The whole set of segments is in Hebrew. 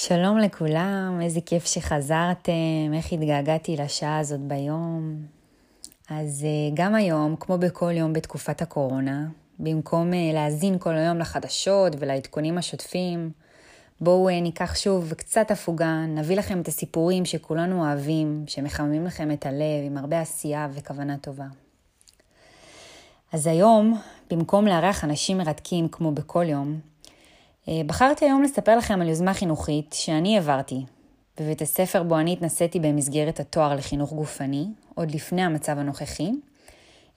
שלום לכולם, איזה כיף שחזרתם, איך התגעגעתי לשעה הזאת ביום. אז אה, גם היום, כמו בכל יום בתקופת הקורונה, במקום אה, להאזין כל היום לחדשות ולעדכונים השוטפים, בואו אה, ניקח שוב קצת הפוגה, נביא לכם את הסיפורים שכולנו אוהבים, שמחממים לכם את הלב עם הרבה עשייה וכוונה טובה. אז היום, במקום לארח אנשים מרתקים כמו בכל יום, בחרתי היום לספר לכם על יוזמה חינוכית שאני העברתי בבית הספר בו אני התנסיתי במסגרת התואר לחינוך גופני, עוד לפני המצב הנוכחי,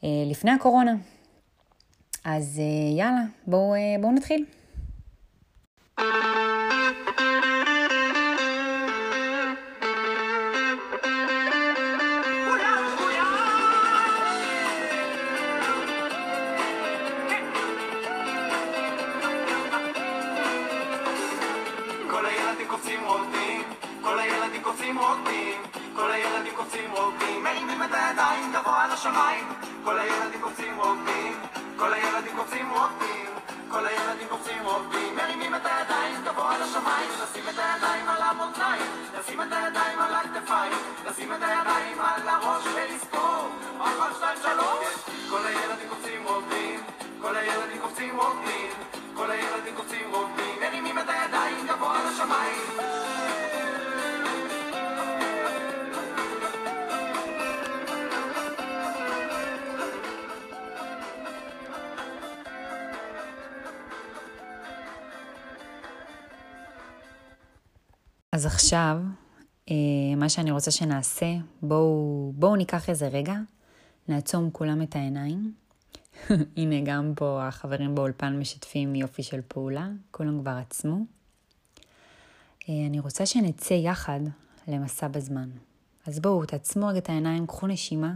אה, לפני הקורונה. אז אה, יאללה, בואו בוא נתחיל. השמיים. כל הילדים קופצים רוקדים כל הילדים קופצים רוקדים כל הילדים קופצים רוקדים. מרימים את הידיים גבוה לשמיים לשים את הידיים על המותניים לשים את הידיים על הכתפיים. לשים את הידיים על הראש ולספור אז עכשיו, אה, מה שאני רוצה שנעשה, בואו, בואו ניקח איזה רגע, נעצום כולם את העיניים. הנה, גם פה החברים באולפן משתפים יופי של פעולה, כולם כבר עצמו. אה, אני רוצה שנצא יחד למסע בזמן. אז בואו, תעצמו רגע את העיניים, קחו נשימה.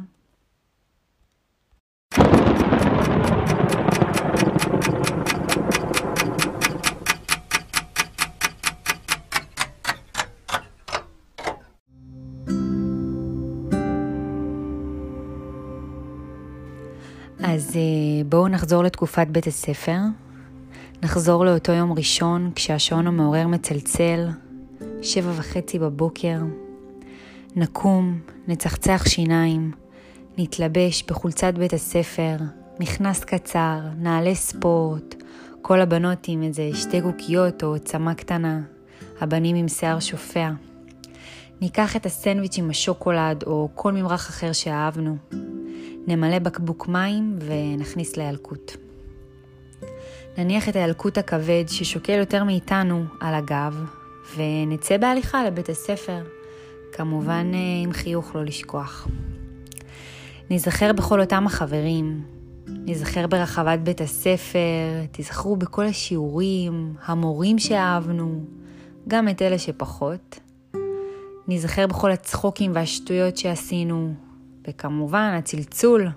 אז אה, בואו נחזור לתקופת בית הספר. נחזור לאותו יום ראשון כשהשעון המעורר מצלצל, שבע וחצי בבוקר. נקום, נצחצח שיניים, נתלבש בחולצת בית הספר, מכנס קצר, נעלי ספורט, כל הבנות עם איזה שתי גוקיות או צמא קטנה, הבנים עם שיער שופע. ניקח את הסנדוויץ' עם השוקולד או כל ממרח אחר שאהבנו. נמלא בקבוק מים ונכניס לילקוט. נניח את הילקוט הכבד ששוקל יותר מאיתנו על הגב, ונצא בהליכה לבית הספר, כמובן אה, עם חיוך לא לשכוח. נזכר בכל אותם החברים, נזכר ברחבת בית הספר, תזכרו בכל השיעורים, המורים שאהבנו, גם את אלה שפחות. נזכר בכל הצחוקים והשטויות שעשינו, וכמובן הצלצול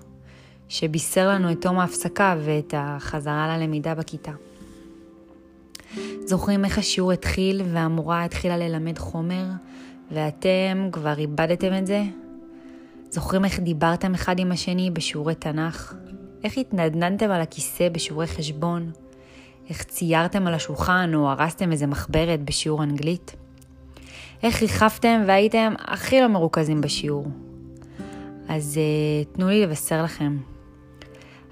שבישר לנו את תום ההפסקה ואת החזרה ללמידה בכיתה. זוכרים איך השיעור התחיל והמורה התחילה ללמד חומר ואתם כבר איבדתם את זה? זוכרים איך דיברתם אחד עם השני בשיעורי תנ"ך? איך התנדנדתם על הכיסא בשיעורי חשבון? איך ציירתם על השולחן או הרסתם איזה מחברת בשיעור אנגלית? איך ריחפתם והייתם הכי לא מרוכזים בשיעור? אז uh, תנו לי לבשר לכם.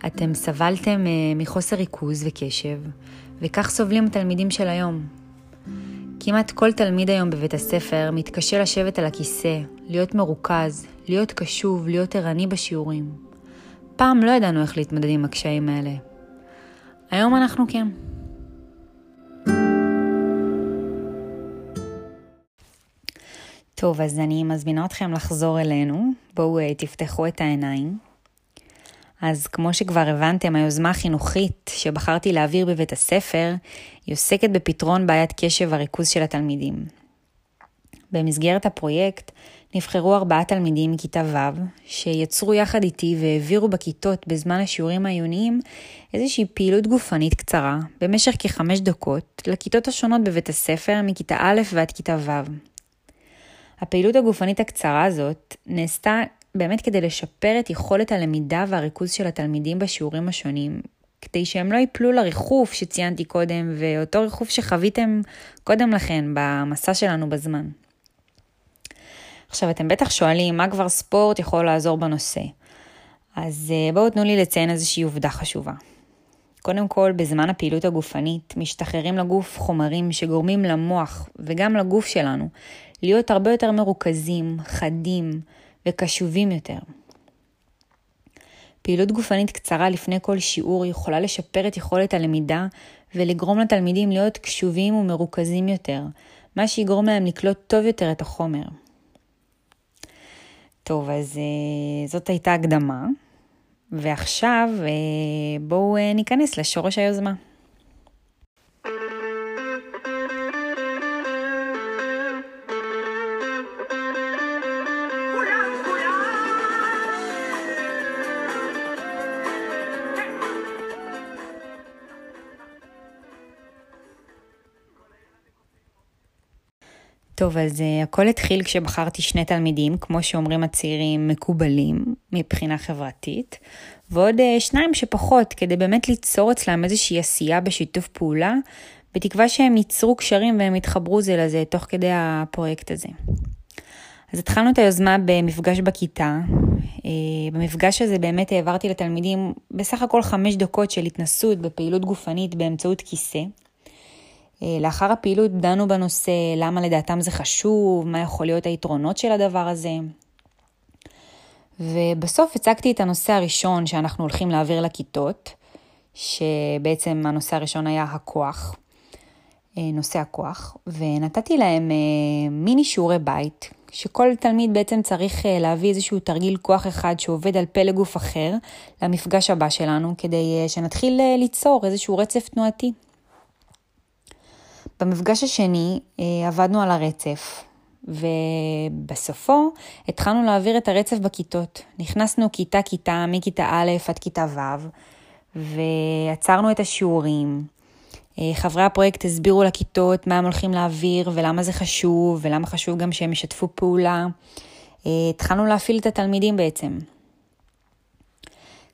אתם סבלתם uh, מחוסר ריכוז וקשב, וכך סובלים התלמידים של היום. כמעט כל תלמיד היום בבית הספר מתקשה לשבת על הכיסא, להיות מרוכז, להיות קשוב, להיות ערני בשיעורים. פעם לא ידענו איך להתמודד עם הקשיים האלה. היום אנחנו כן. טוב, אז אני מזמינה אתכם לחזור אלינו. בואו uh, תפתחו את העיניים. אז כמו שכבר הבנתם, היוזמה החינוכית שבחרתי להעביר בבית הספר, היא עוסקת בפתרון בעיית קשב וריכוז של התלמידים. במסגרת הפרויקט נבחרו ארבעה תלמידים מכיתה ו', שיצרו יחד איתי והעבירו בכיתות בזמן השיעורים העיוניים איזושהי פעילות גופנית קצרה, במשך כחמש דקות, לכיתות השונות בבית הספר מכיתה א' ועד כיתה ו'. הפעילות הגופנית הקצרה הזאת נעשתה באמת כדי לשפר את יכולת הלמידה והריכוז של התלמידים בשיעורים השונים, כדי שהם לא ייפלו לריחוף שציינתי קודם, ואותו ריחוף שחוויתם קודם לכן במסע שלנו בזמן. עכשיו, אתם בטח שואלים, מה כבר ספורט יכול לעזור בנושא? אז אה, בואו תנו לי לציין איזושהי עובדה חשובה. קודם כל, בזמן הפעילות הגופנית משתחררים לגוף חומרים שגורמים למוח וגם לגוף שלנו להיות הרבה יותר מרוכזים, חדים וקשובים יותר. פעילות גופנית קצרה לפני כל שיעור יכולה לשפר את יכולת הלמידה ולגרום לתלמידים להיות קשובים ומרוכזים יותר, מה שיגרום להם לקלוט טוב יותר את החומר. טוב, אז uh, זאת הייתה הקדמה, ועכשיו uh, בואו uh, ניכנס לשורש היוזמה. טוב, אז uh, הכל התחיל כשבחרתי שני תלמידים, כמו שאומרים הצעירים, מקובלים מבחינה חברתית, ועוד uh, שניים שפחות, כדי באמת ליצור אצלם איזושהי עשייה בשיתוף פעולה, בתקווה שהם ייצרו קשרים והם יתחברו זה לזה תוך כדי הפרויקט הזה. אז התחלנו את היוזמה במפגש בכיתה. Uh, במפגש הזה באמת העברתי לתלמידים בסך הכל חמש דקות של התנסות בפעילות גופנית באמצעות כיסא. אה, לאחר הפעילות דנו בנושא, למה לדעתם זה חשוב, מה יכול להיות היתרונות של הדבר הזה. ובסוף הצגתי את הנושא הראשון שאנחנו הולכים להעביר לכיתות, שבעצם הנושא הראשון היה הכוח, אה, נושא הכוח, ונתתי להם אה, מיני שיעורי בית, שכל תלמיד בעצם צריך להביא איזשהו תרגיל כוח אחד שעובד על פלא גוף אחר למפגש הבא שלנו, כדי שנתחיל ליצור איזשהו רצף תנועתי. במפגש השני אה, עבדנו על הרצף, ובסופו התחלנו להעביר את הרצף בכיתות. נכנסנו כיתה-כיתה, מכיתה א' עד כיתה ו', ועצרנו את השיעורים. אה, חברי הפרויקט הסבירו לכיתות מה הם הולכים להעביר ולמה זה חשוב, ולמה חשוב גם שהם ישתפו פעולה. אה, התחלנו להפעיל את התלמידים בעצם.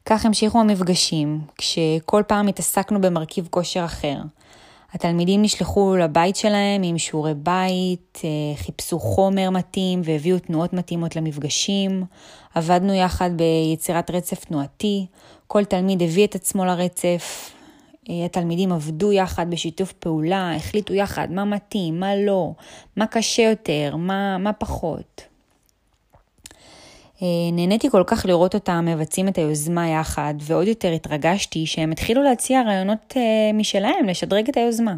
כך המשיכו המפגשים, כשכל פעם התעסקנו במרכיב כושר אחר. התלמידים נשלחו לבית שלהם עם שיעורי בית, אה, חיפשו חומר מתאים והביאו תנועות מתאימות למפגשים. עבדנו יחד ביצירת רצף תנועתי, כל תלמיד הביא את עצמו לרצף. אה, התלמידים עבדו יחד בשיתוף פעולה, החליטו יחד מה מתאים, מה לא, מה קשה יותר, מה, מה פחות. אה, נהניתי כל כך לראות אותם מבצעים את היוזמה יחד, ועוד יותר התרגשתי שהם התחילו להציע רעיונות אה, משלהם, לשדרג את היוזמה.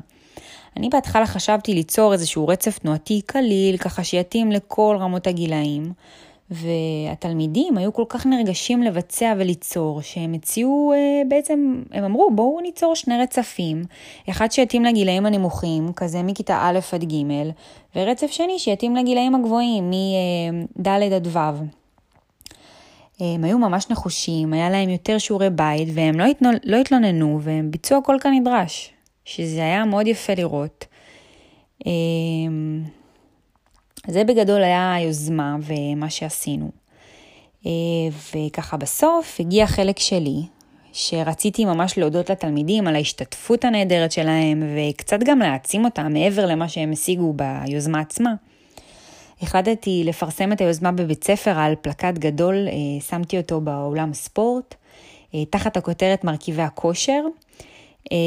אני בהתחלה חשבתי ליצור איזשהו רצף תנועתי קליל, ככה שיתאים לכל רמות הגילאים, והתלמידים היו כל כך נרגשים לבצע וליצור, שהם הציעו, אה, בעצם, הם אמרו, בואו ניצור שני רצפים, אחד שיתאים לגילאים הנמוכים, כזה מכיתה א' עד ג', ורצף שני שיתאים לגילאים הגבוהים, מד' עד ו'. הם היו ממש נחושים, היה להם יותר שיעורי בית, והם לא, התנול, לא התלוננו, והם ביצעו הכל כנדרש, שזה היה מאוד יפה לראות. אמ, זה בגדול היה היוזמה ומה שעשינו. אה, וככה בסוף הגיע חלק שלי, שרציתי ממש להודות לתלמידים על ההשתתפות הנהדרת שלהם, וקצת גם להעצים אותם מעבר למה שהם השיגו ביוזמה עצמה. החלטתי לפרסם את היוזמה בבית ספר על פלקט גדול, אה, שמתי אותו באולם ספורט, אה, תחת הכותרת מרכיבי הכושר. אה,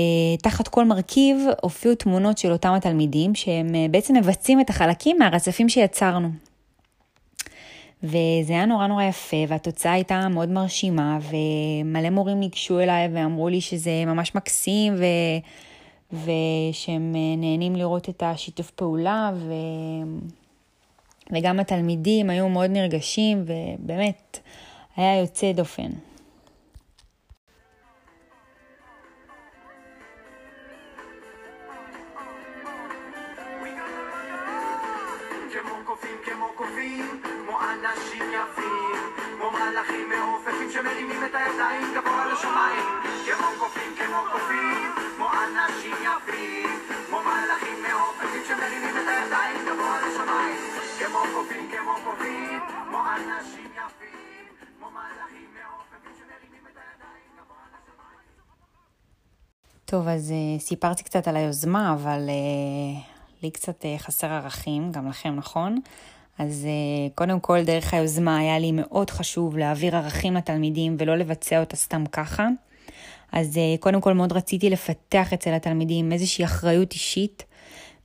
תחת כל מרכיב הופיעו תמונות של אותם התלמידים, שהם בעצם מבצעים את החלקים מהרצפים שיצרנו. וזה היה נורא נורא יפה, והתוצאה הייתה מאוד מרשימה, ומלא מורים ניגשו אליי ואמרו לי שזה ממש מקסים, ו... ושהם נהנים לראות את השיתוף פעולה, ו... וגם התלמידים היו מאוד נרגשים, ובאמת, היה יוצא דופן. לשמיים כמו קופים, כמו קופים, כמו אנשים יפים קופים, כמו קופים, כמו אנשים יפים, כמו מלאכים מעופפים שמרימים את הידיים. טוב, אז uh, סיפרתי קצת על היוזמה, אבל uh, לי קצת uh, חסר ערכים, גם לכם, נכון? אז uh, קודם כל, דרך היוזמה היה לי מאוד חשוב להעביר ערכים לתלמידים ולא לבצע אותה סתם ככה. אז uh, קודם כל מאוד רציתי לפתח אצל התלמידים איזושהי אחריות אישית.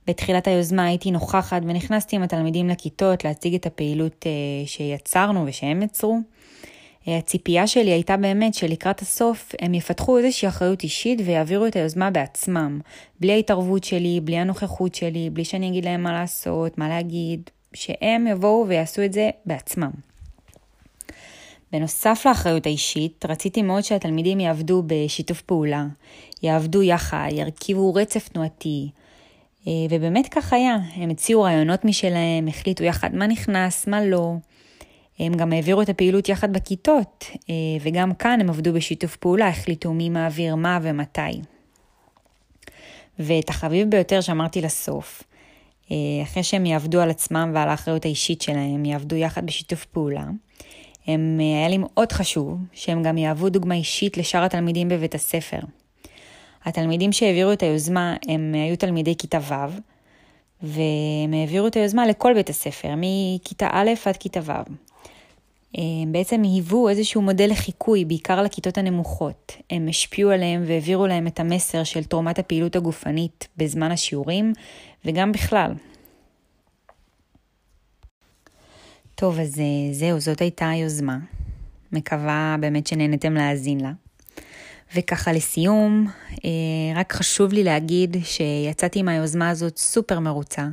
בתחילת היוזמה הייתי נוכחת ונכנסתי עם התלמידים לכיתות להציג את הפעילות uh, שיצרנו ושהם יצרו. הציפייה שלי הייתה באמת שלקראת הסוף הם יפתחו איזושהי אחריות אישית ויעבירו את היוזמה בעצמם, בלי ההתערבות שלי, בלי הנוכחות שלי, בלי שאני אגיד להם מה לעשות, מה להגיד, שהם יבואו ויעשו את זה בעצמם. בנוסף לאחריות האישית, רציתי מאוד שהתלמידים יעבדו בשיתוף פעולה, יעבדו יחד, ירכיבו רצף תנועתי, אה, ובאמת כך היה. הם הציעו רעיונות משלהם, החליטו יחד מה נכנס, מה לא. הם גם העבירו את הפעילות יחד בכיתות, אה, וגם כאן הם עבדו בשיתוף פעולה, החליטו מי מעביר מה ומתי. ואת החביב ביותר שאמרתי לסוף, אה, אחרי שהם יעבדו על עצמם ועל האחריות האישית שלהם, יעבדו יחד בשיתוף פעולה, הם, אה, היה לי מאוד חשוב שהם גם יהוו דוגמה אישית לשאר התלמידים בבית הספר. התלמידים שהעבירו את היוזמה הם היו תלמידי כיתה ו', והם העבירו את היוזמה לכל בית הספר, מכיתה א' עד כיתה ו'. הם בעצם היוו איזשהו מודל לחיקוי, בעיקר לכיתות הנמוכות. הם השפיעו עליהם והעבירו להם את המסר של תרומת הפעילות הגופנית בזמן השיעורים, וגם בכלל. טוב, אז אה, זהו, זאת הייתה היוזמה. מקווה באמת שנהנתם להאזין לה. וככה לסיום, אה, רק חשוב לי להגיד שיצאתי עם היוזמה הזאת סופר מרוצה.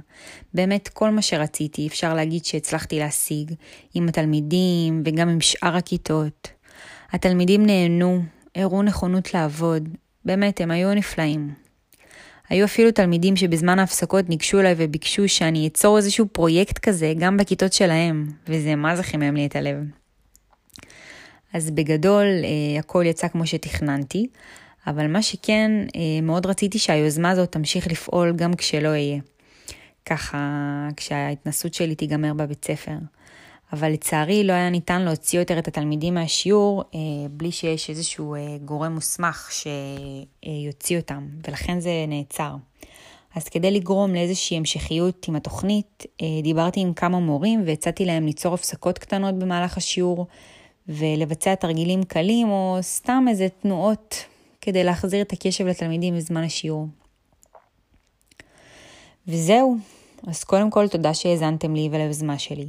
באמת כל מה שרציתי, אפשר להגיד שהצלחתי להשיג עם התלמידים וגם עם שאר הכיתות. התלמידים נהנו, הראו נכונות לעבוד, באמת, הם היו נפלאים. היו אפילו תלמידים שבזמן ההפסקות ניגשו אליי וביקשו שאני אצור איזשהו פרויקט כזה גם בכיתות שלהם, וזה מה זה חימם לי את הלב. אז בגדול אה, הכל יצא כמו שתכננתי, אבל מה שכן, אה, מאוד רציתי שהיוזמה הזאת תמשיך לפעול גם כשלא אהיה. ככה, כשההתנסות שלי תיגמר בבית ספר. אבל לצערי לא היה ניתן להוציא יותר את התלמידים מהשיעור אה, בלי שיש איזשהו אה, גורם מוסמך שיוציא אותם, ולכן זה נעצר. אז כדי לגרום לאיזושהי המשכיות עם התוכנית, אה, דיברתי עם כמה מורים והצעתי להם ליצור הפסקות קטנות במהלך השיעור, ולבצע תרגילים קלים או סתם איזה תנועות כדי להחזיר את הקשב לתלמידים בזמן השיעור. וזהו, אז קודם כל תודה שהאזנתם לי וליוזמה שלי.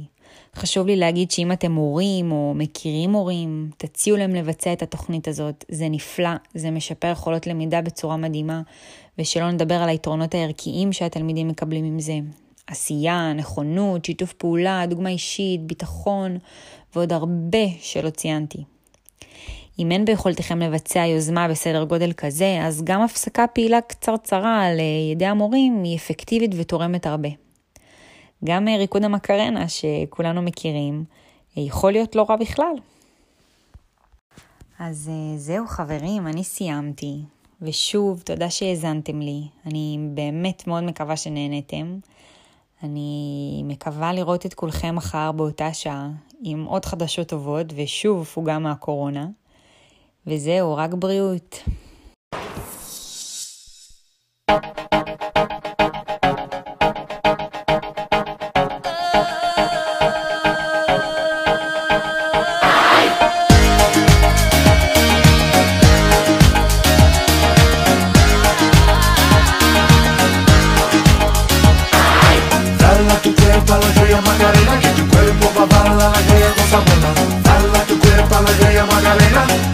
חשוב לי להגיד שאם אתם מורים או מכירים מורים, תציעו להם לבצע את התוכנית הזאת. זה נפלא, זה משפר יכולות למידה בצורה מדהימה, ושלא נדבר על היתרונות הערכיים שהתלמידים מקבלים עם זה. עשייה, נכונות, שיתוף פעולה, דוגמה אישית, ביטחון ועוד הרבה שלא ציינתי. אם אין ביכולתכם לבצע יוזמה בסדר גודל כזה, אז גם הפסקה פעילה קצרצרה על אה, ידי המורים היא אפקטיבית ותורמת הרבה. גם אה, ריקוד המקרנה שכולנו מכירים, אה, יכול להיות לא רע בכלל. אז זהו חברים, אני סיימתי. ושוב, תודה שהאזנתם לי. אני באמת מאוד מקווה שנהנתם. אני מקווה לראות את כולכם מחר באותה שעה, עם עוד חדשות טובות, ושוב הפוגה מהקורונה. וזהו, רק בריאות. cadena.